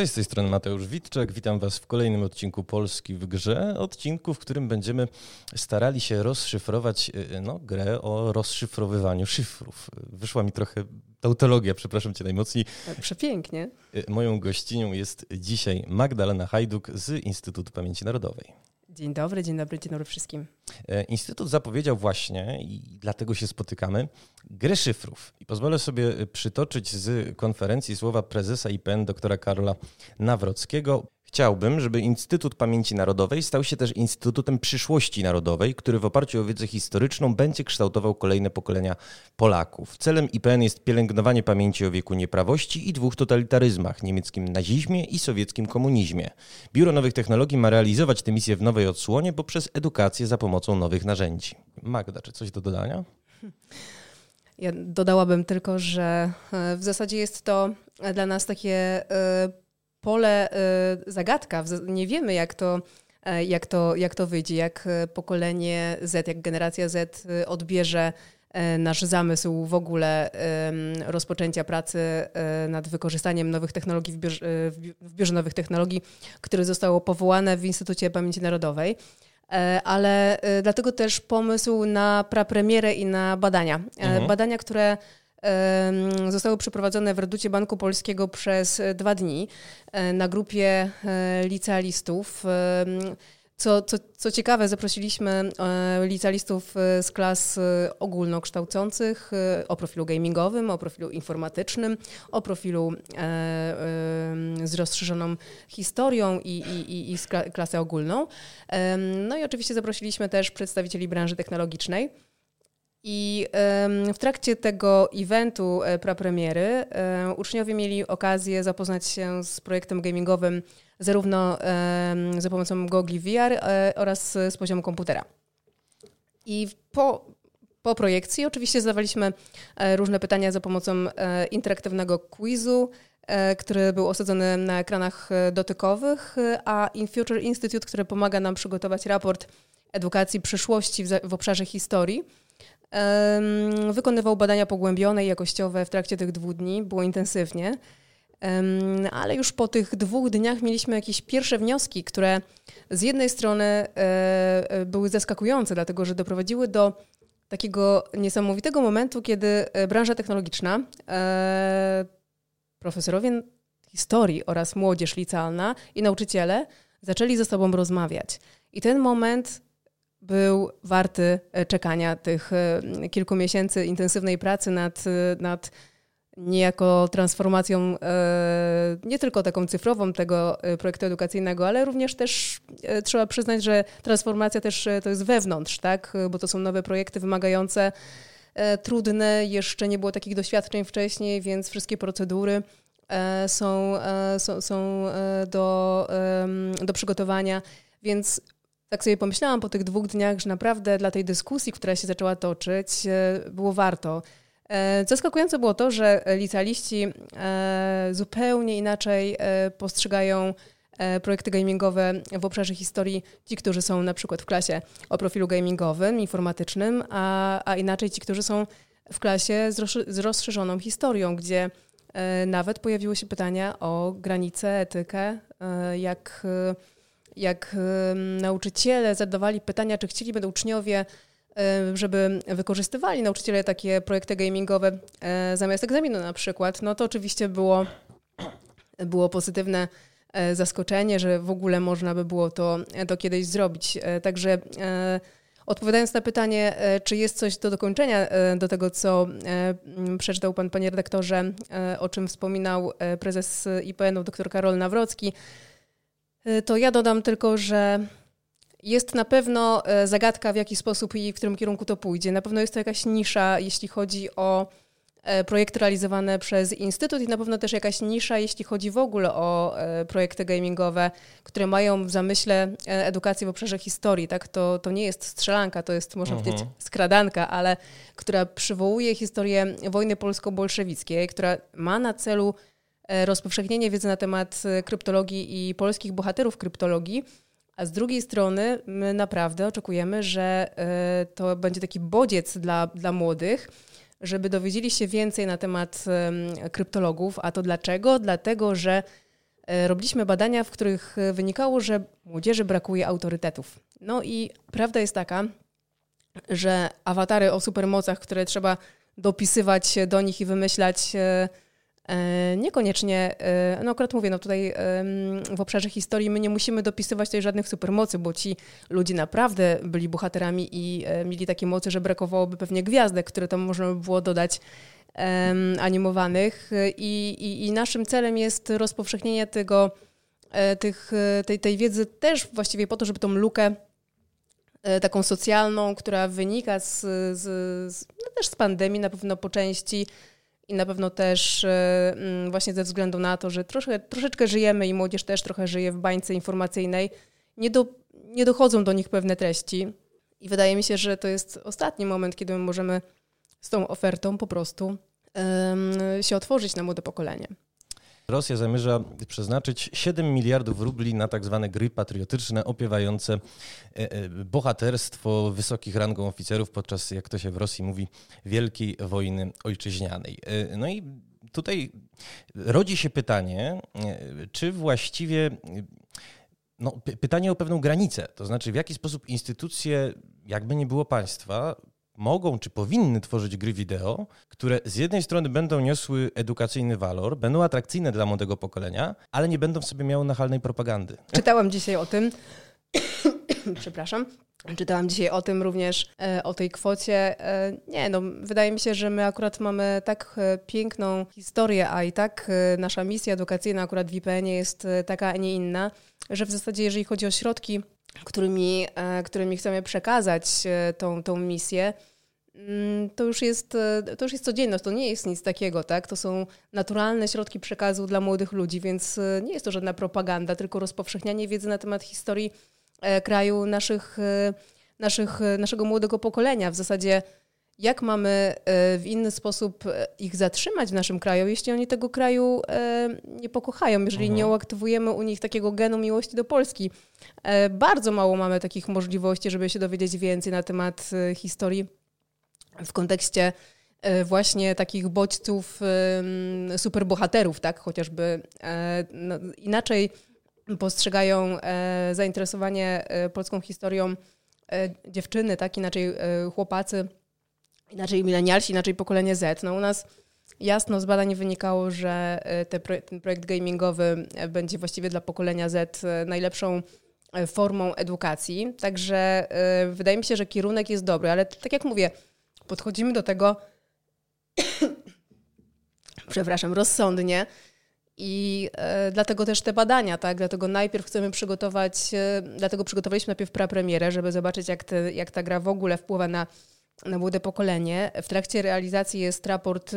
Cześć, z tej strony Mateusz Witczak. Witam Was w kolejnym odcinku Polski w grze. Odcinku, w którym będziemy starali się rozszyfrować y, no, grę o rozszyfrowywaniu szyfrów. Wyszła mi trochę tautologia, przepraszam Cię najmocniej. Przepięknie. Y, moją gościnią jest dzisiaj Magdalena Hajduk z Instytutu Pamięci Narodowej. Dzień dobry, dzień dobry, dzień dobry wszystkim. E, Instytut zapowiedział właśnie, i dlatego się spotykamy, grę szyfrów. I pozwolę sobie przytoczyć z konferencji słowa prezesa IPN doktora Karola Nawrockiego. Chciałbym, żeby Instytut Pamięci Narodowej stał się też Instytutem Przyszłości Narodowej, który w oparciu o wiedzę historyczną będzie kształtował kolejne pokolenia Polaków. Celem IPN jest pielęgnowanie pamięci o wieku nieprawości i dwóch totalitaryzmach niemieckim nazizmie i sowieckim komunizmie. Biuro Nowych Technologii ma realizować tę misję w nowej odsłonie poprzez edukację za pomocą nowych narzędzi. Magda, czy coś do dodania? Ja dodałabym tylko, że e, w zasadzie jest to dla nas takie e, pole y, zagadka. Nie wiemy, jak to, e, jak, to, jak to wyjdzie, jak e, pokolenie Z, jak generacja Z odbierze e, nasz zamysł w ogóle rozpoczęcia pracy nad wykorzystaniem nowych technologii w biurze, w biurze Nowych Technologii, które zostało powołane w Instytucie Pamięci Narodowej ale dlatego też pomysł na prapremierę i na badania. Mhm. Badania, które zostały przeprowadzone w Reducie Banku Polskiego przez e, dwa dni e, na grupie e, licealistów. Co, co, co ciekawe, zaprosiliśmy licealistów z klas ogólnokształcących o profilu gamingowym, o profilu informatycznym, o profilu z rozszerzoną historią i, i, i z klasę ogólną. No i oczywiście zaprosiliśmy też przedstawicieli branży technologicznej. I w trakcie tego eventu e, prapremiery e, uczniowie mieli okazję zapoznać się z projektem gamingowym zarówno za pomocą gogli VR e, oraz z poziomu komputera. I po, po projekcji oczywiście zadawaliśmy różne pytania za pomocą interaktywnego quizu, który był osadzony na ekranach dotykowych, a InFuture Institute, który pomaga nam przygotować raport edukacji przyszłości w obszarze historii, Wykonywał badania pogłębione i jakościowe w trakcie tych dwóch dni, było intensywnie. Ale już po tych dwóch dniach mieliśmy jakieś pierwsze wnioski, które z jednej strony e, e, były zaskakujące, dlatego że doprowadziły do takiego niesamowitego momentu, kiedy e, branża technologiczna, profesorowie historii oraz młodzież licealna i nauczyciele zaczęli ze sobą rozmawiać. I ten moment był warty e, czekania tych e, kilku miesięcy intensywnej pracy nad, e, nad niejako transformacją nie tylko taką cyfrową tego projektu edukacyjnego, ale również też trzeba przyznać, że transformacja też to jest wewnątrz, tak? bo to są nowe projekty wymagające, trudne, jeszcze nie było takich doświadczeń wcześniej, więc wszystkie procedury są, są, są do, do przygotowania, więc tak sobie pomyślałam po tych dwóch dniach, że naprawdę dla tej dyskusji, która się zaczęła toczyć, e, było warto. E, zaskakujące było to, że licealiści e, zupełnie inaczej postrzegają projekty gamingowe w obszarze historii ci, którzy są na przykład w klasie o profilu gamingowym, informatycznym, a, a inaczej ci, którzy są w klasie z rozszerzoną historią, gdzie nawet pojawiły się pytania o granice, etykę, jak jak nauczyciele zadawali pytania, czy chcieliby uczniowie, żeby wykorzystywali nauczyciele takie projekty gamingowe e, zamiast egzaminu na przykład, no to oczywiście było, było pozytywne e, zaskoczenie, że w ogóle można by było to, to kiedyś zrobić. E, także Odpowiadając na pytanie, czy jest coś do dokończenia do tego, co przeczytał Pan, Panie redaktorze, o czym wspominał prezes IPN-u dr Karol Nawrocki, to ja dodam tylko, że jest na pewno y, zagadka, w jaki sposób i w którym kierunku to pójdzie. Na pewno jest to jakaś nisza, jeśli chodzi o e, projekty realizowane przez Instytut i na pewno też jakaś nisza, jeśli chodzi w ogóle o e, projekty gamingowe, które mają w zamyśle e, edukację w obszarze historii. Tak? To, to nie jest strzelanka, to jest, można mhm. powiedzieć, skradanka, ale która przywołuje historię wojny polsko-bolszewickiej, która ma na celu rozpowszechnienie wiedzy na temat e, kryptologii i polskich bohaterów kryptologii, a z drugiej strony my naprawdę oczekujemy, że e, to będzie taki bodziec dla, dla młodych, żeby dowiedzieli się więcej na temat kryptologów. A to dlaczego? Dlatego, że robiliśmy badania, w których wynikało, że młodzieży brakuje autorytetów. No i prawda jest taka, że awatary o supermocach, które trzeba dopisywać do nich i wymyślać, e, niekoniecznie, e, no akurat mówię, no tutaj w obszarze historii my nie musimy dopisywać tutaj żadnych supermocy, bo ci ludzie naprawdę byli bohaterami i e, mieli takie mocy, że brakowałoby pewnie gwiazdek, które tam można by było dodać animowanych. I, i, i naszym celem jest rozpowszechnienie tego, tych, tej, tej wiedzy też właściwie po to, żeby tą lukę E, taką socjalną, która wynika z, z, z no też z pandemii na pewno po części i na pewno też e, mm, właśnie ze względu na to, że troszeczkę żyjemy i młodzież też trochę żyje w bańce informacyjnej, nie, do, nie dochodzą do nich pewne treści. I wydaje mi się, że to jest ostatni moment, kiedy my możemy z tą ofertą po prostu um, się otworzyć na młode pokolenie. Rosja zamierza przeznaczyć 7 miliardów rubli na tak zwane gry patriotyczne opiewające e, e, bohaterstwo wysokich rangą oficerów podczas, jak to się w Rosji mówi, Wielkiej Wojny Ojczyźnianej. E, no i tutaj rodzi się pytanie, czy właściwie no, pytanie o pewną granicę, to znaczy w jaki sposób instytucje, jakby nie było państwa, mogą czy powinny tworzyć gry wideo, które z jednej strony będą niosły edukacyjny walor, będą atrakcyjne dla młodego pokolenia, ale nie będą w sobie miały nachalnej propagandy. Czytałam dzisiaj o tym. Przepraszam. Czytałam dzisiaj o tym również, e, o tej kwocie. E, nie, no, wydaje mi się, że my akurat mamy tak e, piękną historię, a i tak nasza misja edukacyjna akurat w IPN jest taka, a nie inna, że w zasadzie jeżeli chodzi o środki, którymi, którymi chcemy przekazać tą, tą misję, to już, jest, e, to już jest codzienność, to nie jest nic takiego, tak? To są naturalne środki przekazu dla młodych ludzi, więc e, nie jest to żadna propaganda, tylko rozpowszechnianie wiedzy na temat historii e, kraju naszych, naszych, naszego młodego pokolenia. W zasadzie jak mamy w inny sposób ich zatrzymać w naszym kraju, jeśli oni tego kraju nie pokochają, jeżeli mhm. nie uaktywujemy u nich takiego genu miłości do Polski. Bardzo mało mamy takich możliwości, żeby się dowiedzieć więcej na temat historii w kontekście e, właśnie takich bodźców superbohaterów, tak? Chociażby e, no, inaczej postrzegają e, zainteresowanie polską historią dziewczyny, tak? Inaczej chłopacy, inaczej milenialsi, inaczej pokolenie Z. No u nas jasno z badań wynikało, że te, ten projekt gamingowy będzie właściwie dla pokolenia Z najlepszą formą edukacji. Także wydaje mi się, że kierunek jest dobry, ale tak jak mówię, podchodzimy do tego, przepraszam, rozsądnie. I e, dlatego też te badania, tak? Dlatego najpierw chcemy przygotować, e, dlatego przygotowaliśmy najpierw prapremierę, żeby zobaczyć, jak, te, jak ta gra w ogóle wpływa na, na młode pokolenie. W trakcie realizacji jest raport,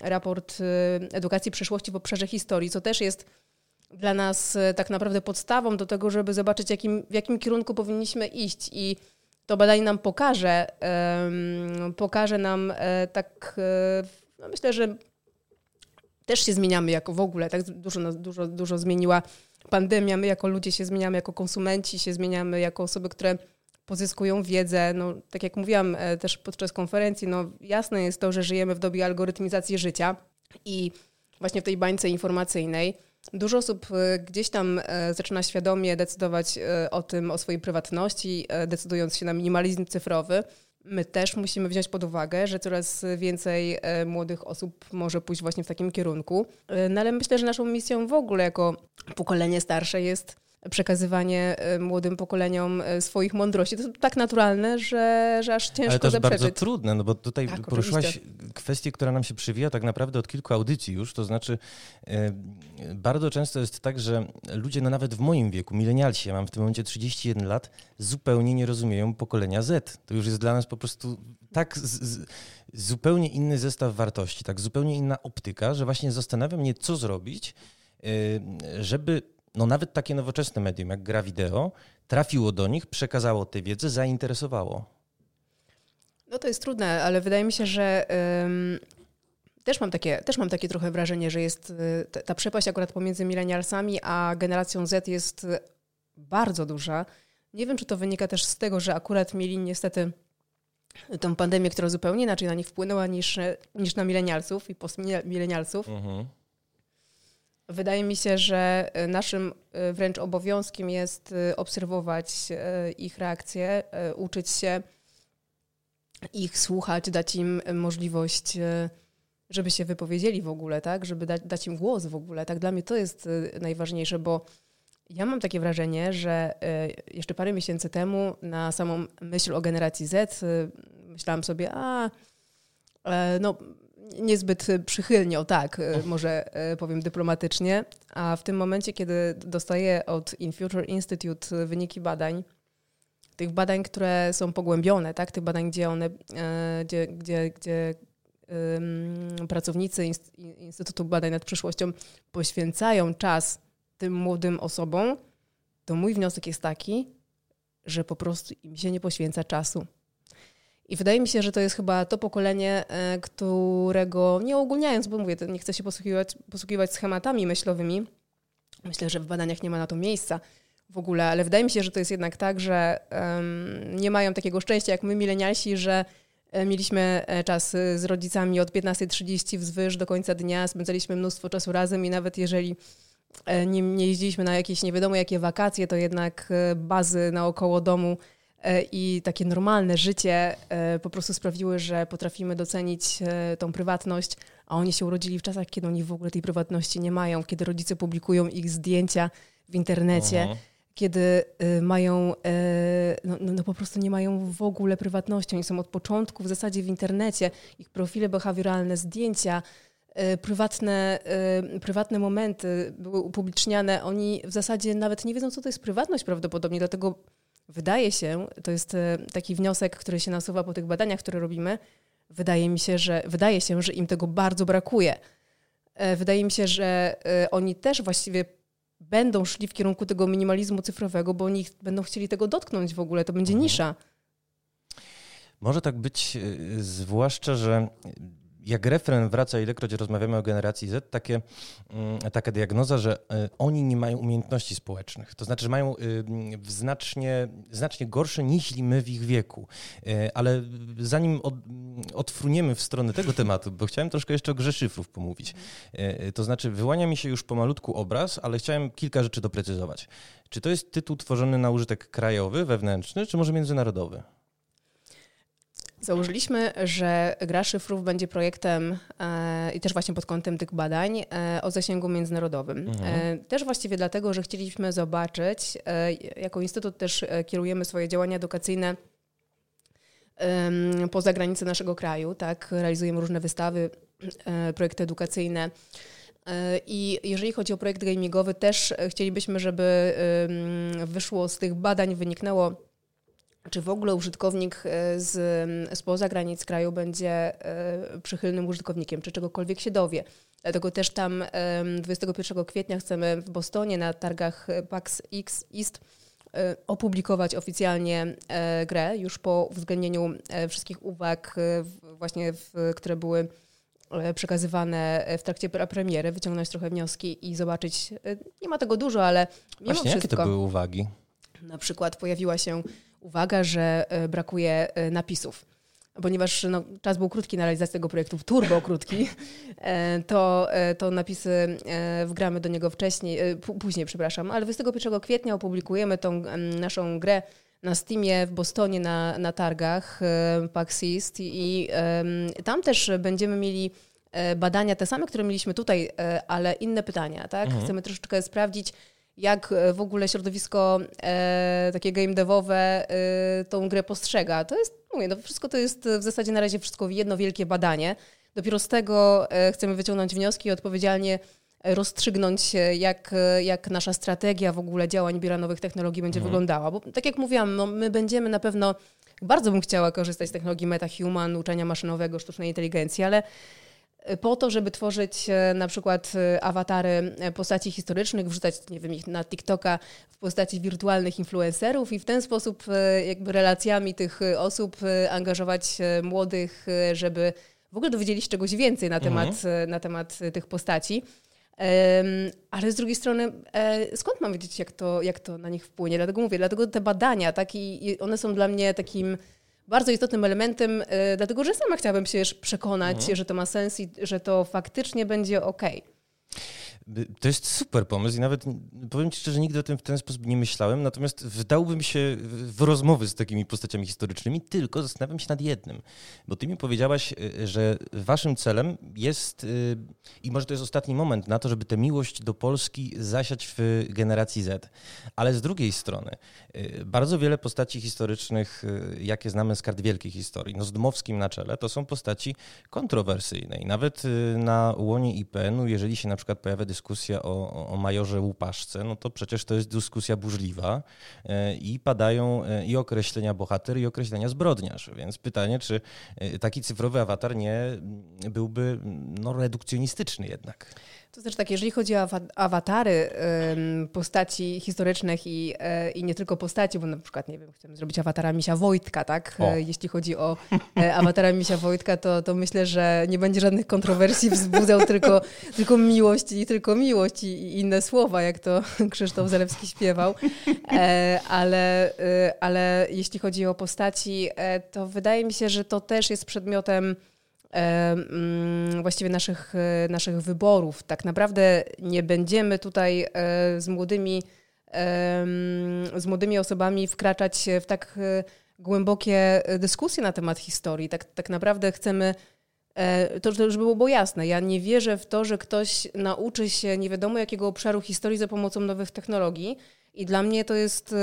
raport e, edukacji przyszłości w obszarze historii, co też jest dla nas e, tak naprawdę podstawą do tego, żeby zobaczyć, jakim, w jakim kierunku powinniśmy iść. I to badanie nam pokaże, pokaże nam e, tak, e, no myślę, że też się zmieniamy jako w ogóle, tak dużo, dużo, dużo zmieniła pandemia, my jako ludzie się zmieniamy, jako konsumenci się zmieniamy, jako osoby, które pozyskują wiedzę. No, tak jak mówiłam e, też podczas konferencji, no, jasne jest to, że żyjemy w dobie algorytmizacji życia i właśnie w tej bańce informacyjnej Dużo osób e, gdzieś tam e, zaczyna świadomie decydować e, o tym, o swojej prywatności, decydując się na minimalizm cyfrowy. My też musimy wziąć pod uwagę, że coraz więcej młodych osób może pójść właśnie w takim kierunku. No ale myślę, że naszą misją w ogóle jako pokolenie starsze jest przekazywanie e, młodym pokoleniom e, swoich mądrości. To jest tak naturalne, że, że aż ciężko Ale też zaprzeczyć. bardzo trudne, no bo tutaj tak, poruszyłaś oczywiście. kwestię, która nam się przywija tak naprawdę od kilku audycji już, to znaczy e, bardzo często jest tak, że ludzie, no nawet w moim wieku, milenialsi, ja mam w tym momencie 31 lat, zupełnie nie rozumieją pokolenia Z. To już jest dla nas po prostu tak z, z, zupełnie inny zestaw wartości, tak zupełnie inna optyka, że właśnie zastanawiam mnie, co zrobić, żeby no nawet takie nowoczesne medium jak gra wideo trafiło do nich, przekazało tę wiedzę, zainteresowało. No to jest trudne, ale wydaje mi się, że też, mam takie, też mam takie trochę wrażenie, że jest ta, ta przepaść akurat pomiędzy milenialsami a generacją Z jest bardzo duża. Nie wiem, czy to wynika też z tego, że akurat mieli niestety tą pandemię, która zupełnie inaczej na nich wpłynęła niż, niż na milenialsów i postmilenialsów. Mhm. Wydaje mi się, że naszym wręcz obowiązkiem jest obserwować ich reakcje, uczyć się ich słuchać, dać im możliwość, żeby się wypowiedzieli w ogóle, tak? Żeby dać, im głos w ogóle. Tak, dla mnie to jest najważniejsze, bo ja mam takie wrażenie, że jeszcze parę miesięcy temu na samą myśl o generacji Z myślałam sobie, a e, no niezbyt przychylnie, o tak, e, może e, powiem dyplomatycznie, a w tym momencie, kiedy dostaję od InFuture Institute wyniki badań, tych badań, które są pogłębione, tak, tych badań, gdzie one, gdzie, gdzie, gdzie pracownicy Instytutu Badań nad Przyszłością poświęcają czas tym młodym osobom, to mój wniosek jest taki, że po prostu im się nie poświęca czasu. I wydaje mi się, że to jest chyba to pokolenie, e, którego nie ogólniając, bo mówię, nie chcę się posługiwać, posługiwać schematami myślowymi. Myślę, że w badaniach nie ma na to miejsca w ogóle, ale wydaje mi się, że to jest jednak tak, że um, nie mają takiego szczęścia jak my, milenialsi, że e, mieliśmy e, czas z rodzicami od 15.30 wzwyż do końca dnia, spędzaliśmy mnóstwo czasu razem i nawet jeżeli nie, nie jeździliśmy na jakieś nie wiadomo jakie wakacje, to jednak bazy naokoło domu i takie normalne życie e, po prostu sprawiły, że potrafimy docenić e, tą prywatność, a oni się urodzili w czasach, kiedy oni w ogóle tej prywatności nie mają, kiedy rodzice publikują ich zdjęcia w internecie, Aha. kiedy mają, no, no, no, po prostu nie mają w ogóle prywatności. Oni są od początku w zasadzie w internecie, ich profile behawioralne, zdjęcia, prywatne, prywatne momenty były upubliczniane. Oni w zasadzie nawet nie wiedzą, co to jest prywatność prawdopodobnie, dlatego Wydaje się, to jest e, taki wniosek, który się nasuwa po tych badaniach, które robimy, wydaje mi się, że wydaje się, że im tego bardzo brakuje. E, wydaje mi się, że e, oni też właściwie będą szli w kierunku tego minimalizmu cyfrowego, bo oni będą chcieli tego dotknąć w ogóle, to będzie mhm. nisza. Może tak być, zwłaszcza, że jak refren wraca, ilekroć rozmawiamy o generacji Z, takie, mm, taka diagnoza, że y, oni nie mają umiejętności społecznych. To znaczy, że mają y, znacznie, znacznie gorsze niż my w ich wieku. Y, ale zanim od, odfruniemy w stronę tego tematu, bo chciałem troszkę jeszcze o grze szyfrów pomówić. To znaczy, wyłania mi się już pomalutku obraz, ale chciałem kilka rzeczy doprecyzować. Czy to jest tytuł tworzony na użytek krajowy, wewnętrzny, czy może międzynarodowy? Założyliśmy, że gra szyfrów będzie projektem e, i też właśnie pod kątem tych badań e, o zasięgu międzynarodowym. Mhm. E, też właściwie dlatego, że chcieliśmy zobaczyć, e, jako Instytut też e, kierujemy swoje działania edukacyjne poza granice naszego kraju, tak? Realizujemy różne wystawy, e, projekty edukacyjne. I jeżeli chodzi o projekt gamingowy, też chcielibyśmy, żeby wyszło z tych badań, wyniknęło czy w ogóle użytkownik e, z, spoza granic kraju będzie e, przychylnym użytkownikiem, czy czegokolwiek się dowie. Dlatego też tam 21 kwietnia chcemy w Bostonie na targach PAX X East e, opublikować oficjalnie grę, już po uwzględnieniu wszystkich uwag właśnie, które były przekazywane w trakcie premiery, wyciągnąć trochę wnioski i zobaczyć, nie ma tego dużo, ale mimo Właśnie, wszystko... jakie to były uwagi? Na przykład pojawiła się uwaga, że e, brakuje e, napisów. Ponieważ no, czas był krótki na realizację tego projektu, turbo krótki, e, to, to napisy wgramy do niego wcześniej, później, przepraszam, ale 21 kwietnia opublikujemy tą naszą grę na Steamie w Bostonie na, na targach PAX East i tam też będziemy mieli badania te same, które mieliśmy tutaj, ale inne pytania. Tak? Mhm. Chcemy troszeczkę sprawdzić, jak e, w ogóle środowisko e, takie game devowe e, tą grę postrzega. To jest, mówię, no wszystko to jest w zasadzie na razie wszystko jedno wielkie badanie. Dopiero z tego e, chcemy wyciągnąć wnioski i odpowiedzialnie rozstrzygnąć, jak, jak nasza strategia w ogóle działań biura nowych technologii będzie mhm. wyglądała. Bo tak jak mówiłam, no, my będziemy na pewno, bardzo bym chciała korzystać z technologii MetaHuman, uczenia maszynowego, sztucznej inteligencji, ale po to, żeby tworzyć e, na przykład e, awatary e, postaci historycznych, wrzucać, nie wiem, ich na TikToka w postaci wirtualnych influencerów i w ten sposób jakby relacjami tych osób angażować młodych, żeby w ogóle dowiedzieli się czegoś więcej na temat, mhm. na temat tych postaci. Ale z drugiej strony, skąd mam wiedzieć, jak to, jak to na nich wpłynie? Dlatego mówię, dlatego te badania, tak, i one są dla mnie takim bardzo istotnym elementem, e, dlatego że sama chciałabym się przekonać, mhm. że to ma sens i że to faktycznie będzie ok. To jest super pomysł i nawet powiem Ci szczerze, nigdy o tym w ten sposób nie myślałem, natomiast wdałbym się w rozmowy z takimi postaciami historycznymi, tylko zastanawiam się nad jednym, bo Ty mi powiedziałaś, y, że Waszym celem jest, y, i może to jest ostatni moment na to, żeby tę miłość do Polski zasiać w generacji Z, ale z drugiej strony y, bardzo wiele postaci historycznych, jakie znamy z kart wielkiej historii, no z Dmowskim na czele, to są postaci kontrowersyjne. I nawet na łonie IPN-u, jeżeli się na przykład pojawia dyskusja o, o majorze Łupaszce, no to przecież to jest dyskusja burzliwa e, i padają e, i określenia bohater, i określenia zbrodniarz. Więc pytanie, czy e, taki cyfrowy awatar nie byłby no, redukcjonistyczny jednak. To znaczy tak, jeżeli chodzi o awatary postaci historycznych i, e, i nie tylko postaci, bo na przykład, nie wiem, chcemy zrobić awatara Misia Wojtka, tak? O. E, jeśli chodzi o e, awatara Misia Wojtka, to, to myślę, że nie będzie żadnych kontrowersji wzbudzał tylko, tylko miłość i tylko miłość i, inne słowa, jak to Krzysztof Zalewski śpiewał. Ale, ale jeśli chodzi o postaci, to wydaje mi się, że to też jest przedmiotem właściwie naszych, e, naszych wyborów. Tak naprawdę nie będziemy tutaj e, z młodymi, z młodymi osobami wkraczać w tak e, głębokie dyskusje na temat historii. Tak, tak naprawdę chcemy, to żeby było jasne, ja nie wierzę w to, że ktoś nauczy się nie wiadomo jakiego obszaru historii za pomocą nowych technologii i dla mnie to jest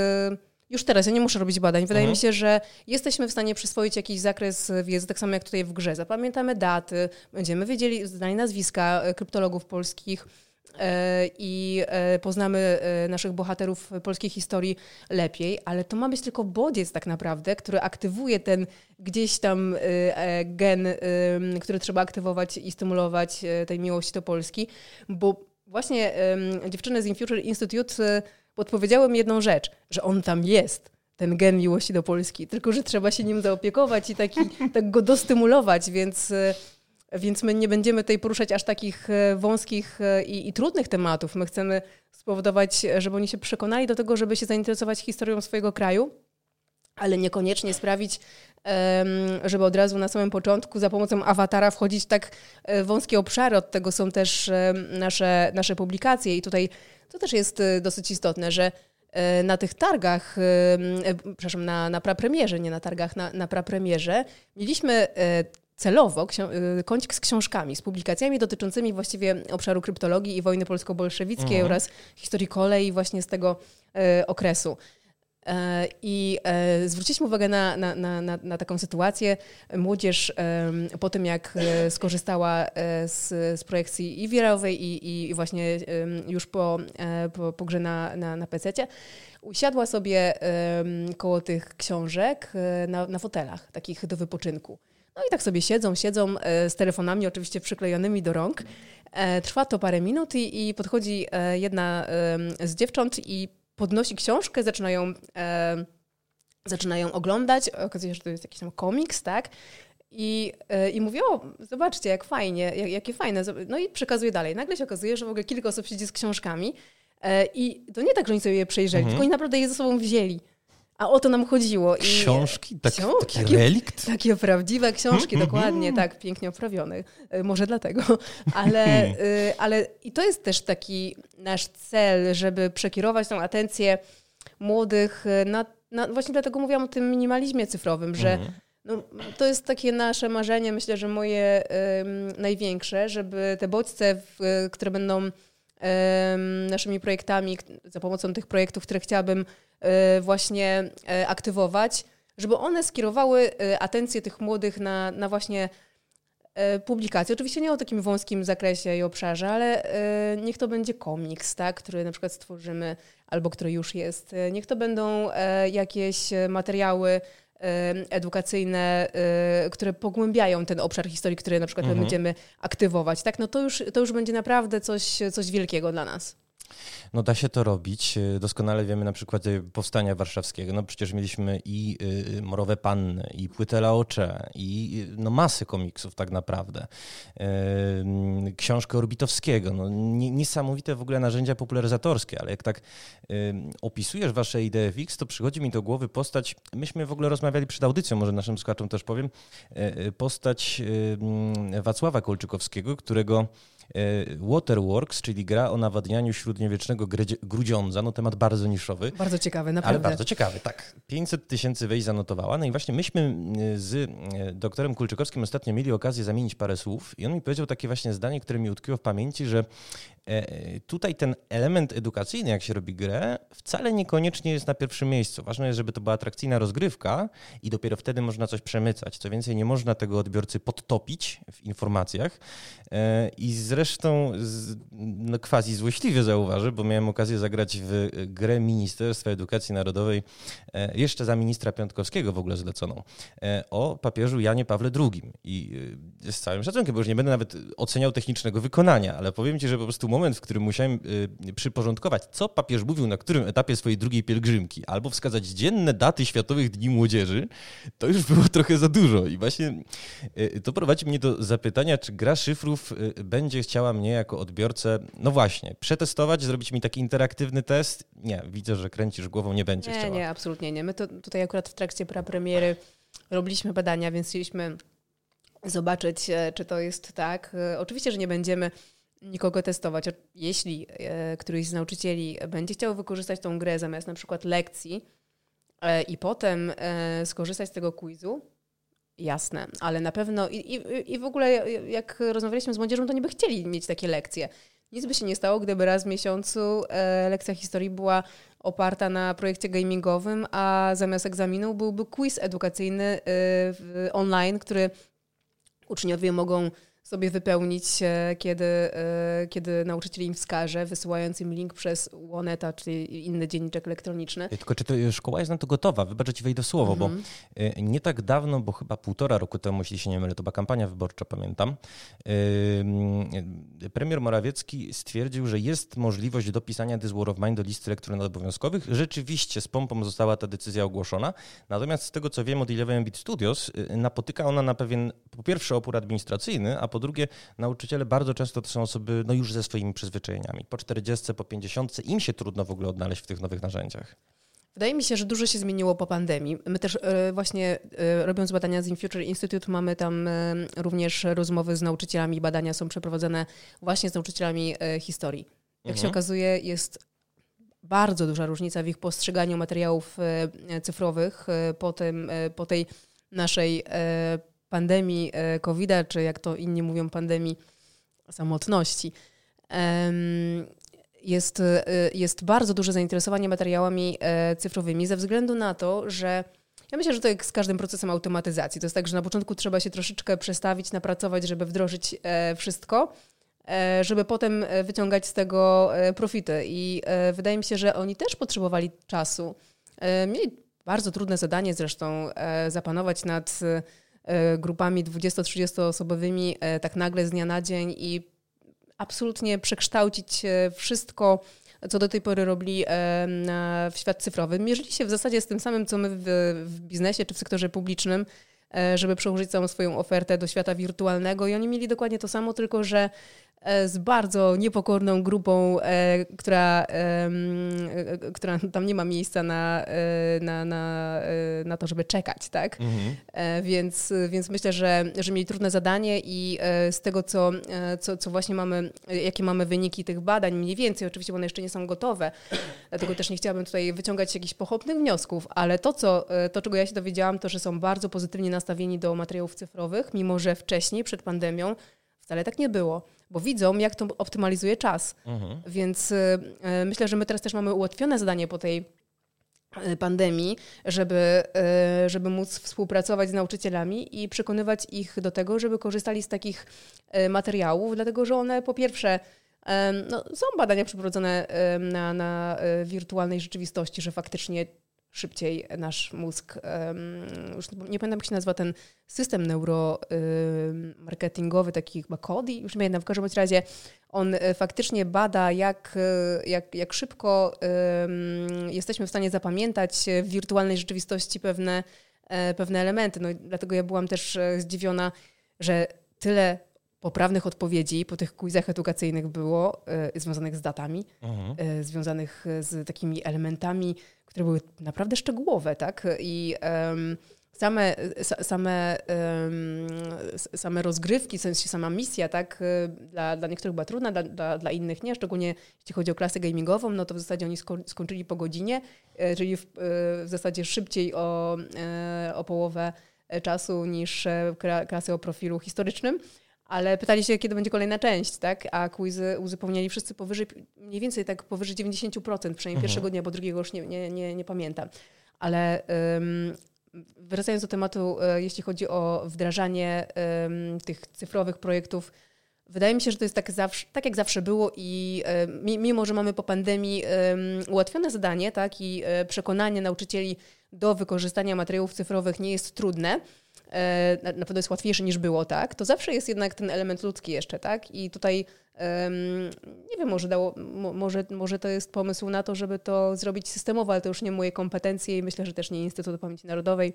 już teraz, ja nie muszę robić badań. Wydaje mhm. mi się, że jesteśmy w stanie przyswoić jakiś zakres wiedzy, tak samo jak tutaj w grze. Zapamiętamy daty, będziemy wiedzieli, znali nazwiska e, kryptologów polskich e, i e, poznamy naszych bohaterów polskiej historii lepiej, ale to ma być tylko bodziec tak naprawdę, który aktywuje ten gdzieś tam gen, który trzeba aktywować i stymulować tej miłości do Polski, bo właśnie dziewczyny z InFuture Institute podpowiedziały mi jedną rzecz, że on tam jest, ten gen miłości do Polski, tylko że trzeba się nim zaopiekować i taki, tak go dostymulować, więc, e, więc my nie będziemy tutaj poruszać aż takich e, wąskich e, i, i trudnych tematów. My chcemy spowodować, żeby oni się przekonali do tego, żeby się zainteresować historią swojego kraju, ale niekoniecznie sprawić, żeby od razu na samym początku za pomocą awatara wchodzić w tak wąskie obszary. Od tego są też nasze, nasze publikacje i tutaj to też jest y, dosyć istotne, że na tych targach, przepraszam, na, na prapremierze, nie na targach, na, na prapremierze, mieliśmy celowo kącik z książkami, z publikacjami dotyczącymi właściwie obszaru kryptologii i wojny polsko-bolszewickiej mhm. oraz historii kolei właśnie z tego okresu. E, I e, zwróciliśmy uwagę na, na, na, na, taką sytuację. Młodzież po tym, jak e, skorzystała z, z projekcji i wirowej i, i właśnie już po, po, po grze na, na, na PC, usiadła sobie koło tych książek na, na fotelach, takich do wypoczynku. No i tak sobie siedzą, siedzą z telefonami oczywiście przyklejonymi do rąk. Trwa to parę minut i, i podchodzi jedna z dziewcząt i podnosi książkę, zaczynają, e, zaczynają oglądać, okazuje się, że to jest jakiś tam komiks, tak? I, e, I mówię, o, zobaczcie, jak fajnie, jak, jakie fajne. No i przekazuje dalej. Nagle się okazuje, że w ogóle kilka osób siedzi z książkami e, i to nie tak, że oni sobie je przejrzeli, mhm. tylko oni naprawdę je ze sobą wzięli. A o to nam chodziło. I książki? Tak, książki taki relikt? Takie prawdziwe książki, hmm, dokładnie, hmm. tak, pięknie oprawione. E, może dlatego. Ale, hmm. y, ale i to jest też taki nasz cel, żeby przekierować tą atencję młodych y, na, na właśnie dlatego mówiłam o tym minimalizmie cyfrowym, że no, to jest takie nasze marzenie, myślę, że moje największe, żeby te bodźce, w, które będą naszymi projektami, za pomocą tych projektów, które chciałabym właśnie e, aktywować, żeby one skierowały e, atencję tych młodych na, na właśnie publikacje. Oczywiście nie o takim wąskim zakresie i obszarze, ale niech to będzie komiks, tak, który na przykład stworzymy albo który już jest. Niech to będą jakieś materiały edukacyjne, y, które pogłębiają ten obszar historii, który na przykład mhm. będziemy aktywować, tak, no to już, to już będzie naprawdę coś, coś wielkiego dla nas. No da się to robić. Doskonale wiemy na przykładzie Powstania Warszawskiego. No przecież mieliśmy i y, Morowe Panny, i Płytę Laocze, i y, no masy komiksów tak naprawdę. Książkę Orbitowskiego. No, niesamowite w ogóle narzędzia popularyzatorskie, ale jak tak opisujesz wasze idee fix, to przychodzi mi do głowy postać, myśmy w ogóle rozmawiali przed audycją, może naszym słuchaczom też powiem, postać Wacława Kolczykowskiego, którego Waterworks, czyli gra o nawadnianiu średniowiecznego grudziądza, no temat bardzo niszowy. Bardzo ciekawy, naprawdę. Ale bardzo ciekawy, tak. 500 tysięcy wejść zanotowała. No i właśnie myśmy z doktorem Kulczykowskim ostatnio mieli okazję zamienić parę słów i on mi powiedział takie właśnie zdanie, które mi utkwiło w pamięci, że E, tutaj ten element edukacyjny, jak się robi grę, wcale niekoniecznie jest na pierwszym miejscu. Ważne jest, żeby to była atrakcyjna rozgrywka i dopiero wtedy można coś przemycać. Co więcej, nie można tego odbiorcy podtopić w informacjach. E, I zresztą no, quasi złośliwie zauważę, bo miałem okazję zagrać w grę Ministerstwa Edukacji Narodowej, e, jeszcze za ministra Piątkowskiego w ogóle zleconą, o papieżu Janie Pawle II. I z całym szacunkiem, bo już nie będę nawet oceniał technicznego wykonania, ale powiem Ci, że po prostu moment, w którym musiałem y, przyporządkować, co papież mówił na którym etapie swojej drugiej pielgrzymki, albo wskazać dzienne daty Światowych Dni Młodzieży, to już było trochę za dużo. I właśnie y, to prowadzi mnie do zapytania, czy gra szyfrów y, będzie chciała mnie jako odbiorcę, no właśnie, przetestować, zrobić mi taki interaktywny test? Nie, widzę, że kręcisz głową, nie będzie nie, chciała. Nie, absolutnie nie. My to tutaj akurat w trakcie prapremiery robiliśmy badania, więc chcieliśmy zobaczyć, e, czy to jest tak. E, oczywiście, że nie będziemy nikogo testować. Jeśli e, któryś z nauczycieli będzie chciał wykorzystać tą grę zamiast na przykład lekcji e, i potem e, skorzystać z tego quizu, jasne, ale na pewno i, i, i w ogóle jak rozmawialiśmy z młodzieżą, to nie by chcieli mieć takie lekcje. Nic by się nie stało, gdyby raz w miesiącu lekcja historii była oparta na projekcie gamingowym, a zamiast egzaminu byłby quiz edukacyjny online, który uczniowie mogą sobie wypełnić, kiedy, e, kiedy nauczyciel im wskaże, wysyłając im link przez Łoneta, czyli inny dzienniczek elektroniczny. Tylko czy to szkoła jest na to gotowa? Wybacz, ci wejdę słowo, -hmm. bo mhm. e, nie tak dawno, bo chyba półtora roku temu, jeśli się nie mylę, to była kampania wyborcza, pamiętam, premier Morawiecki stwierdził, że jest możliwość dopisania This War of Mine do listy lektur obowiązkowych. Rzeczywiście z pompą została ta decyzja ogłoszona, natomiast z tego, co wiem od Eleven Bit Studios, napotyka ona na pewien, po pierwsze, opór administracyjny, a po drugie, nauczyciele bardzo często to są osoby no już ze swoimi przyzwyczajeniami. Po 40, po 50 im się trudno w ogóle odnaleźć w tych nowych narzędziach. Wydaje mi się, że dużo się zmieniło po pandemii. My też e, właśnie e, robiąc badania z InFuture Institute mamy tam e, również rozmowy z nauczycielami. Badania są przeprowadzone właśnie z nauczycielami historii. Jak mhm. się okazuje, jest bardzo duża różnica w ich postrzeganiu materiałów cyfrowych po, tym, po tej naszej pandemii e, COVID-a, czy jak to inni mówią, pandemii samotności. Jest, e, jest bardzo duże zainteresowanie materiałami e, cyfrowymi ze względu na to, że ja myślę, że to jak z każdym procesem automatyzacji. To jest tak, że na początku trzeba się troszeczkę przestawić, napracować, żeby wdrożyć wszystko, żeby potem wyciągać z tego profity. I wydaje mi się, że oni też potrzebowali czasu. Mieli bardzo trudne zadanie zresztą zapanować nad grupami 20-30 osobowymi e, tak nagle z dnia na dzień i absolutnie przekształcić e, wszystko, co do tej pory robili w świat cyfrowy. Mierzyli się w zasadzie z tym samym, co my w, biznesie czy w sektorze publicznym, żeby przełożyć całą swoją ofertę do świata wirtualnego i oni mieli dokładnie to samo, tylko że E, z bardzo niepokorną grupą, e, która, e, która tam nie ma miejsca na, na, na, na to, żeby czekać, tak? Mhm. Więc, więc myślę, że, że mieli trudne zadanie i z tego, co, co, co właśnie mamy, jakie mamy wyniki tych badań, mniej więcej, oczywiście one jeszcze nie są gotowe, dlatego też nie chciałabym tutaj wyciągać jakichś pochopnych wniosków, ale to, co, to, czego ja się dowiedziałam, to, że są bardzo pozytywnie nastawieni do materiałów cyfrowych, mimo że wcześniej, przed pandemią, wcale tak nie było bo widzą, jak to optymalizuje czas. Mhm. Więc y, y, myślę, że my teraz też mamy ułatwione zadanie po tej y, pandemii, żeby, żeby móc współpracować z nauczycielami i przekonywać ich do tego, żeby korzystali z takich materiałów, dlatego że one po pierwsze no, są badania przeprowadzone na, na wirtualnej rzeczywistości, że faktycznie szybciej nasz mózg, już nie pamiętam jak się nazywa ten system neuromarketingowy, taki chyba Kodi, już nie pamiętam, w każdym razie on e, faktycznie bada, jak, e, jak, jak szybko jesteśmy w stanie zapamiętać w wirtualnej rzeczywistości pewne, e, pewne elementy. No, dlatego ja byłam też zdziwiona, że tyle poprawnych odpowiedzi po tych quizach edukacyjnych było y, związanych z datami, mhm. y, związanych z takimi elementami, które były naprawdę szczegółowe, tak? I um, same, same same rozgrywki, w sensie sama misja, tak, dla, dla niektórych była trudna, dla, dla, dla, innych nie, szczególnie jeśli chodzi o klasę gamingową, no to w zasadzie oni sko skończyli po godzinie, czyli w, w zasadzie szybciej o, o połowę czasu niż klasy o profilu historycznym. Ale pytali się, kiedy będzie kolejna część, tak? A quizy uzupełniali wszyscy powyżej, mniej więcej tak powyżej 90%, przynajmniej mhm. pierwszego dnia, bo drugiego już nie, nie, nie, nie pamiętam. Ale um, wracając do tematu, e, jeśli chodzi o wdrażanie um, tych cyfrowych projektów, wydaje mi się, że to jest tak, zawsze, tak jak zawsze było i um, mimo, że mamy po pandemii ułatwione zadanie, tak, i e, przekonanie nauczycieli do wykorzystania materiałów cyfrowych nie jest trudne, na pewno jest łatwiejsze niż było, tak, to zawsze jest jednak ten element ludzki jeszcze, tak? I tutaj nie wiem, może, dało, może, może to jest pomysł na to, żeby to zrobić systemowo, ale to już nie moje kompetencje i myślę, że też nie Instytut Pamięci Narodowej.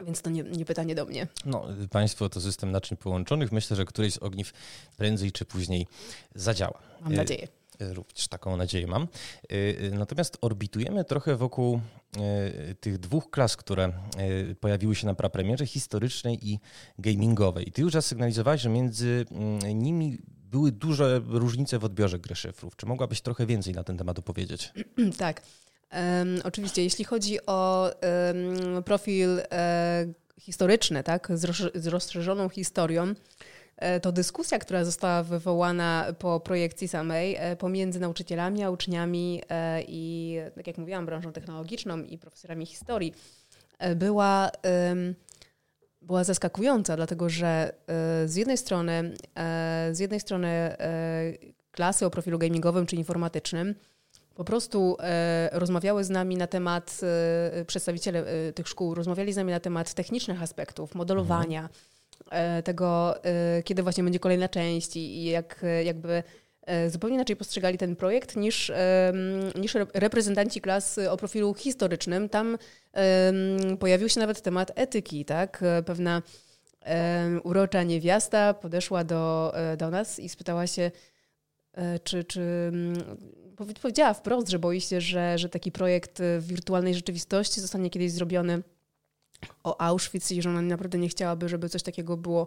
Więc to nie, nie, pytanie do mnie. No, państwo to system naczyń połączonych. Myślę, że któryś z ogniw prędzej czy później zadziała. Mam nadzieję. Również taką nadzieję mam. Y, y, natomiast orbitujemy trochę wokół y, tych dwóch klas, które pojawiły się na prapremierze, historycznej i gamingowej. Ty już zasygnalizowałeś, że między mm, nimi były duże różnice w odbiorze gry szyfrów. Czy mogłabyś trochę więcej na ten temat opowiedzieć? tak. Um, oczywiście, jeśli chodzi o um, profil um, historyczny, tak, z, roz, z rozszerzoną historią, E, to dyskusja, która została wywołana po projekcji samej e, pomiędzy nauczycielami a uczniami e, i, tak jak mówiłam, branżą technologiczną i profesorami historii, była, była zaskakująca, dlatego że z jednej strony, z jednej strony klasy o profilu gamingowym czy informatycznym po prostu rozmawiały z nami na temat, przedstawiciele tych szkół rozmawiali z nami na temat technicznych aspektów, modelowania, mhm. E, tego, e, kiedy właśnie będzie kolejna część i jak jakby e, zupełnie inaczej postrzegali ten projekt niż, niż reprezentanci klas o profilu historycznym. Tam pojawił się nawet temat etyki, tak? Pewna urocza niewiasta podeszła do, do nas i spytała się, czy, czy powiedziała wprost, że boi się, że, że taki projekt w wirtualnej rzeczywistości zostanie kiedyś zrobiony o Auschwitz i że ona naprawdę nie chciałaby, żeby coś takiego było,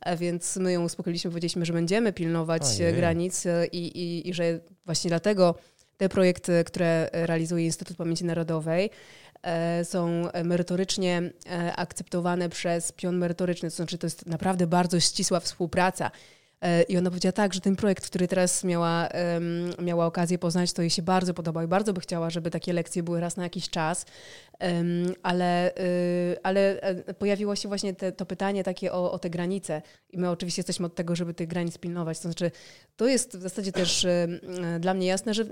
e, więc my ją uspokoiliśmy, powiedzieliśmy, że będziemy pilnować Ojej. granic e, i, i, i że właśnie dlatego te projekty, które realizuje Instytut Pamięci Narodowej, e, są merytorycznie akceptowane przez pion merytoryczny, to znaczy to jest naprawdę bardzo ścisła współpraca. E, I ona powiedziała tak, że ten projekt, który teraz miała, miała okazję poznać, to jej się bardzo podobał i bardzo by chciała, żeby takie lekcje były raz na jakiś czas, ale, y, ale e, pojawiło się właśnie te, to pytanie takie o, o te granice i my oczywiście jesteśmy od tego, żeby tych granic pilnować. To znaczy, to jest w zasadzie też dla mnie jasne, że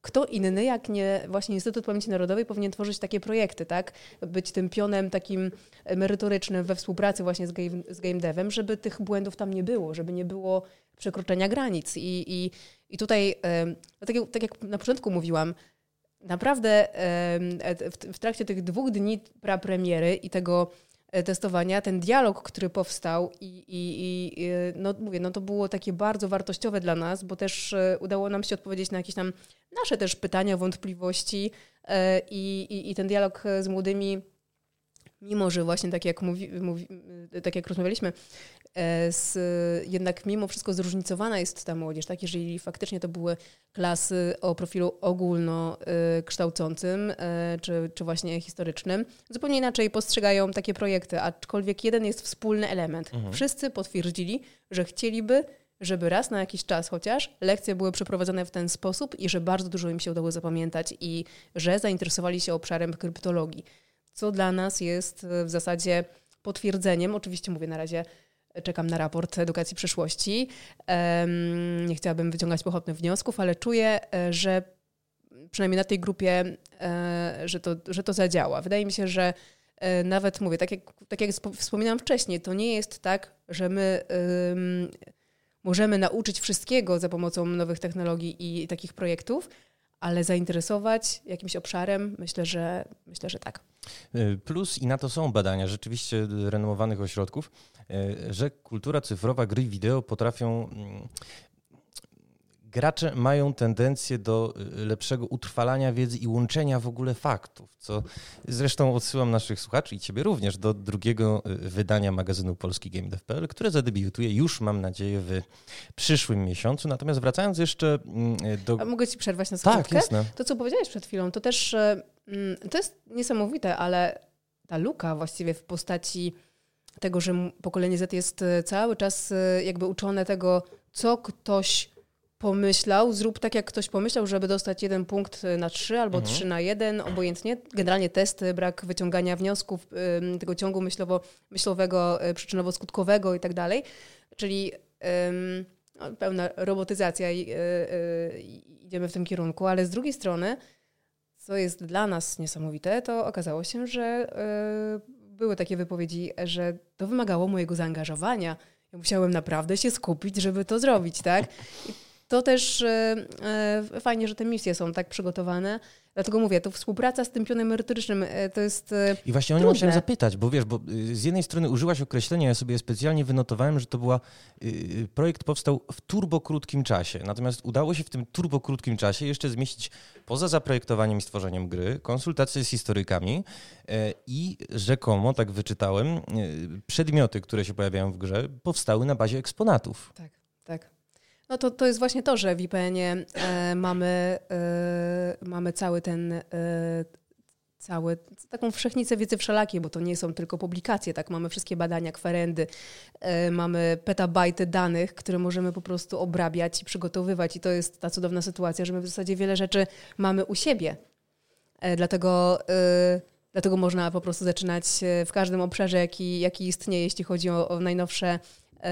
kto inny, jak nie właśnie Instytut Pamięci Narodowej powinien tworzyć takie projekty, tak? Być tym pionem takim merytorycznym we współpracy właśnie z game, z game devem, żeby tych błędów tam nie było, żeby nie było przekroczenia granic. I, i, i tutaj, tak, jak, tak jak na początku mówiłam, naprawdę w trakcie tych dwóch dni prapremiery i tego E, testowania, ten dialog, który powstał i, i, i, no mówię, no to było takie bardzo wartościowe dla nas, bo też e, udało nam się odpowiedzieć na jakieś tam nasze też pytania, wątpliwości e, i, i, i ten dialog z młodymi mimo że właśnie tak jak, mówi, mówi, tak jak rozmawialiśmy, e, z, jednak mimo wszystko zróżnicowana jest ta młodzież, tak? Jeżeli faktycznie to były klasy o profilu ogólnokształcącym, e, czy, czy właśnie historycznym, zupełnie inaczej postrzegają takie projekty, aczkolwiek jeden jest wspólny element. Mhm. Wszyscy potwierdzili, że chcieliby żeby raz na jakiś czas chociaż lekcje były przeprowadzone w ten sposób i że bardzo dużo im się udało zapamiętać i że zainteresowali się obszarem kryptologii co dla nas jest e, w zasadzie potwierdzeniem. Oczywiście mówię na razie, czekam na raport edukacji przyszłości. Nie chciałabym wyciągać pochopnych wniosków, ale czuję, e, że przynajmniej na tej grupie, e, że to, że to zadziała. Wydaje mi się, że nawet mówię, tak jak, tak jak wspominałam wcześniej, to nie jest tak, że my możemy nauczyć wszystkiego za pomocą nowych technologii i takich projektów, ale zainteresować jakimś obszarem, myślę, że myślę, że tak. Y, plus i na to są badania rzeczywiście renomowanych ośrodków, y, że kultura cyfrowa, gry wideo potrafią mm, gracze mają tendencję do y, lepszego utrwalania wiedzy i łączenia w ogóle faktów, co zresztą odsyłam naszych słuchaczy i ciebie również do drugiego y, wydania magazynu Polski GameDev.pl, które zadebiutuje już, mam nadzieję, w przyszłym miesiącu. Natomiast wracając jeszcze mm, do... A mogę ci przerwać na sekundkę? Tak, jasne. To, co powiedziałeś przed chwilą, to też mm, to jest niesamowite, ale ta luka właściwie w postaci tego, że pokolenie Z jest cały czas jakby uczone tego, co ktoś pomyślał, zrób tak, jak ktoś pomyślał, żeby dostać jeden punkt e, na trzy albo mhm. trzy na jeden, obojętnie. Generalnie testy, brak wyciągania wniosków, tego ciągu myślowo, myślowego, przyczynowo-skutkowego i tak dalej. Czyli um, pełna robotyzacja i, i idziemy w tym kierunku, ale z drugiej strony, co jest dla nas niesamowite, to okazało się, że były takie wypowiedzi, że to wymagało mojego zaangażowania. Ja musiałem naprawdę się skupić, żeby to zrobić, tak? I to też e, e, fajnie, że te misje są tak przygotowane, Dlatego mówię, to współpraca z tym pionem merytorycznym e, to jest. I właśnie o nią chciałem zapytać, bo wiesz, bo y, z jednej strony użyłaś określenia, ja sobie specjalnie wynotowałem, że to była. Y, y, projekt powstał w turbo krótkim czasie. Natomiast udało się w tym turbo krótkim czasie jeszcze zmieścić poza zaprojektowaniem i stworzeniem gry, konsultacje z historykami i rzekomo, tak wyczytałem, przedmioty, które się pojawiają w grze, powstały na bazie eksponatów. Tak, tak. No to, to jest właśnie to, że w IPN-ie e, mamy, e, mamy cały ten e, cały, taką wszechnicę wiedzy wszelakiej, bo to nie są tylko publikacje, tak? Mamy wszystkie badania, kwerendy, e, mamy petabajty danych, które możemy po prostu obrabiać i przygotowywać i to jest ta cudowna sytuacja, że my w zasadzie wiele rzeczy mamy u siebie. E, dlatego, e, dlatego można po prostu zaczynać w każdym obszarze, jaki, jaki istnieje, jeśli chodzi o, o najnowsze E,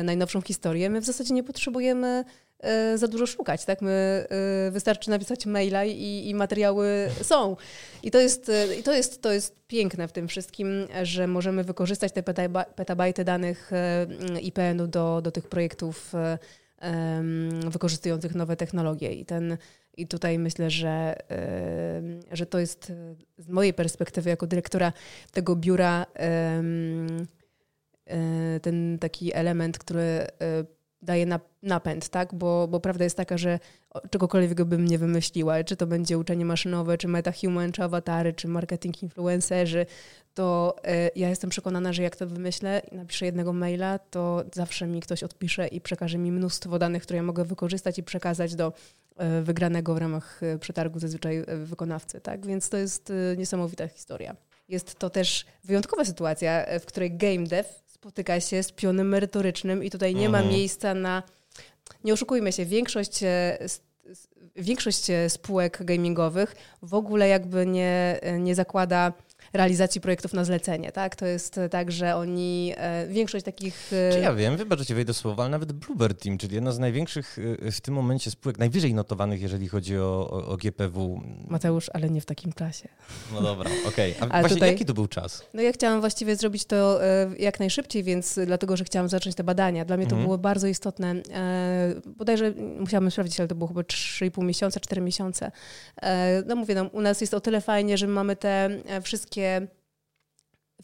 najnowszą historię, my w zasadzie nie potrzebujemy e, za dużo szukać, tak? My e, wystarczy napisać maila i, i materiały są. I to jest, i to jest, to jest piękne w tym wszystkim, że możemy wykorzystać te petabajty danych IPN-u do, do tych projektów wykorzystujących nowe technologie. I, ten, i tutaj myślę, że, że to jest z mojej perspektywy jako dyrektora tego biura E, ten taki element, który e, daje napęd, tak? Bo, bo prawda jest taka, że czegokolwiek bym nie wymyśliła, czy to będzie uczenie maszynowe, czy metahuman, czy awatary, czy marketing influencerzy, to e, ja jestem przekonana, że jak to wymyślę i napiszę jednego maila, to zawsze mi ktoś odpisze i przekaże mi mnóstwo danych, które ja mogę wykorzystać i przekazać do wygranego w ramach przetargu zazwyczaj wykonawcy, tak? Więc to jest niesamowita historia. Jest to też wyjątkowa sytuacja, w której game dev spotyka się z pionem merytorycznym i tutaj nie mhm. ma miejsca na. Nie oszukujmy się, większość, e, większość e, spółek gamingowych w ogóle jakby nie, nie zakłada realizacji projektów na zlecenie, tak? To jest tak, że oni, e, większość takich... E, Czy ja wiem, wybaczcie, wejdę słowo, ale nawet Bluebird Team, czyli jedna z największych e, w tym momencie spółek, najwyżej notowanych, jeżeli chodzi o, o, o GPW. Mateusz, ale nie w takim czasie. No dobra, okej. Okay. A właśnie tutaj, jaki to był czas? No ja chciałam właściwie zrobić to jak najszybciej, więc dlatego, że chciałam zacząć te badania. Dla mnie to mhm. było bardzo istotne. Bodajże musiałam sprawdzić, ale to było chyba 3,5 miesiąca, 4 miesiące. No mówię, no, u nas jest o tyle fajnie, że mamy te wszystkie wszystkie,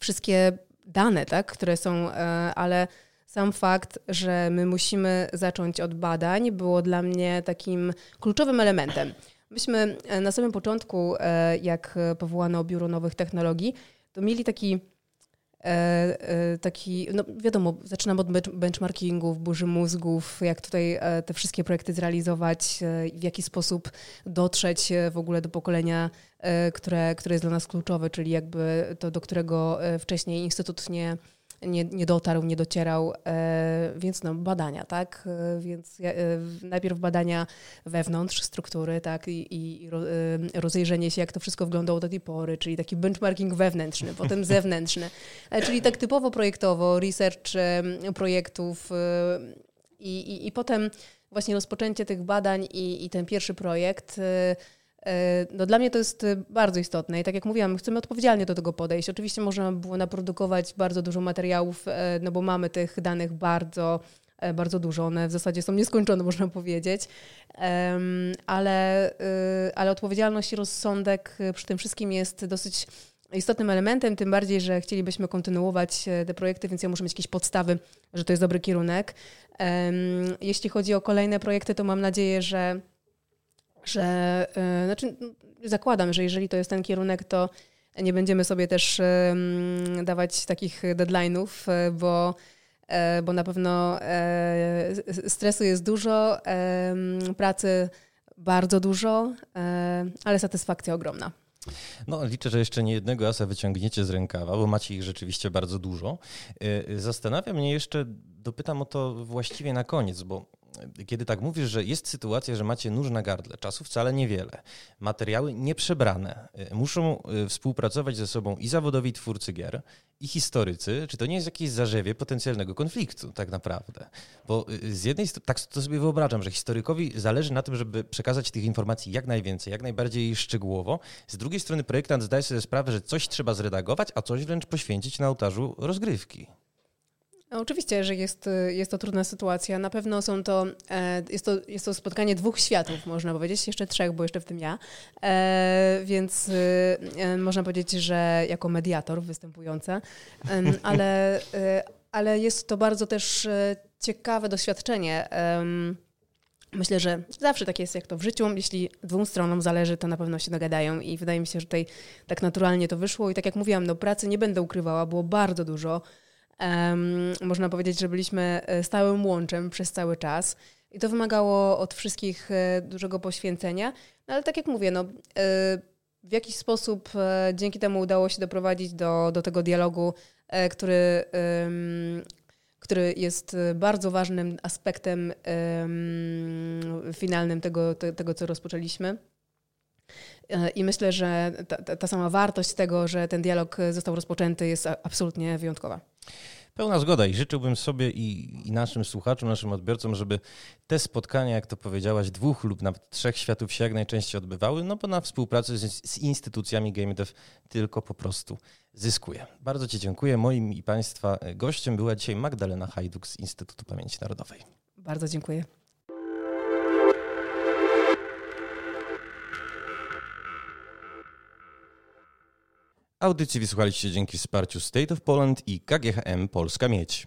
wszystkie dane, tak, które są, e, ale sam fakt, że my musimy zacząć od badań, było dla mnie takim kluczowym elementem. Myśmy e, na samym początku, e, jak powołano Biuro Nowych Technologii, to mieli taki taki, no wiadomo, zaczynam od benchmarkingów, burzy mózgów, jak tutaj te wszystkie projekty zrealizować, w jaki sposób dotrzeć w ogóle do pokolenia, które, które jest dla nas kluczowe, czyli jakby to, do którego wcześniej Instytut nie, nie, nie dotarł, nie docierał, e, więc no, badania, tak? E, więc e, najpierw badania wewnątrz struktury, tak? I, i rozejrzenie się, jak to wszystko wyglądało do tej pory, czyli taki benchmarking wewnętrzny, potem zewnętrzny, czyli tak typowo projektowo, research projektów i, i, i potem właśnie rozpoczęcie tych badań i, i ten pierwszy projekt E, no dla mnie to jest e, bardzo istotne i tak jak mówiłam, chcemy odpowiedzialnie do tego podejść. Oczywiście można było naprodukować bardzo dużo materiałów, e, no bo mamy tych danych bardzo, bardzo dużo. One w zasadzie są nieskończone, można powiedzieć, ale, ale odpowiedzialność i rozsądek przy tym wszystkim jest dosyć istotnym elementem, tym bardziej, że chcielibyśmy kontynuować te projekty, więc ja muszę mieć jakieś podstawy, że to jest dobry kierunek. Jeśli chodzi o kolejne projekty, to mam nadzieję, że, że e, znaczy, zakładam, że jeżeli to jest ten kierunek, to nie będziemy sobie też dawać takich deadline'ów, e, bo, e, bo na pewno stresu jest dużo, pracy bardzo dużo, ale satysfakcja ogromna. No, liczę, że jeszcze nie jednego asa wyciągniecie z rękawa, bo macie ich rzeczywiście bardzo dużo. Zastanawia mnie jeszcze, dopytam o to właściwie na koniec, bo kiedy tak mówisz, że jest sytuacja, że macie nóż na gardle, czasu wcale niewiele, materiały nieprzebrane, y, muszą y, współpracować ze sobą i zawodowi twórcy gier, i historycy, czy to nie jest jakieś zarzewie potencjalnego konfliktu tak naprawdę? Bo y, z jednej strony, tak to sobie wyobrażam, że historykowi zależy na tym, żeby przekazać tych informacji jak najwięcej, jak najbardziej szczegółowo. Z drugiej strony projektant zdaje sobie sprawę, że coś trzeba zredagować, a coś wręcz poświęcić na ołtarzu rozgrywki. No, oczywiście, że jest, jest to trudna sytuacja. Na pewno są to, e, jest to, jest to spotkanie dwóch światów, można powiedzieć, jeszcze trzech, bo jeszcze w tym ja. E, więc e, można powiedzieć, że jako mediator występująca, ale, ale jest to bardzo też ciekawe doświadczenie. Myślę, że zawsze tak jest jak to w życiu. Jeśli dwóm stronom zależy, to na pewno się dogadają i wydaje mi się, że tutaj tak naturalnie to wyszło. I tak jak mówiłam, no pracy nie będę ukrywała, było bardzo dużo. Um, można powiedzieć, że byliśmy e, stałym łączem przez cały czas i to wymagało od wszystkich e, dużego poświęcenia. No ale tak jak mówię, no, e, w jakiś sposób dzięki temu udało się doprowadzić do, do tego dialogu, który, który jest bardzo ważnym aspektem finalnym tego, tego co rozpoczęliśmy. I myślę, że ta, ta, sama wartość tego, że ten dialog został rozpoczęty, jest absolutnie wyjątkowa. Pełna zgoda i życzyłbym sobie i, i, naszym słuchaczom, naszym odbiorcom, żeby te spotkania, jak to powiedziałaś, dwóch lub nawet trzech światów się jak najczęściej odbywały, no bo na współpracy z, z instytucjami GameDev tylko po prostu zyskuje. Bardzo Ci dziękuję. Moim i Państwa gościem była dzisiaj Magdalena Hajduk z Instytutu Pamięci Narodowej. Bardzo dziękuję. Audycji wysłuchaliście dzięki wsparciu State of Poland i KGHM Polska Miedź.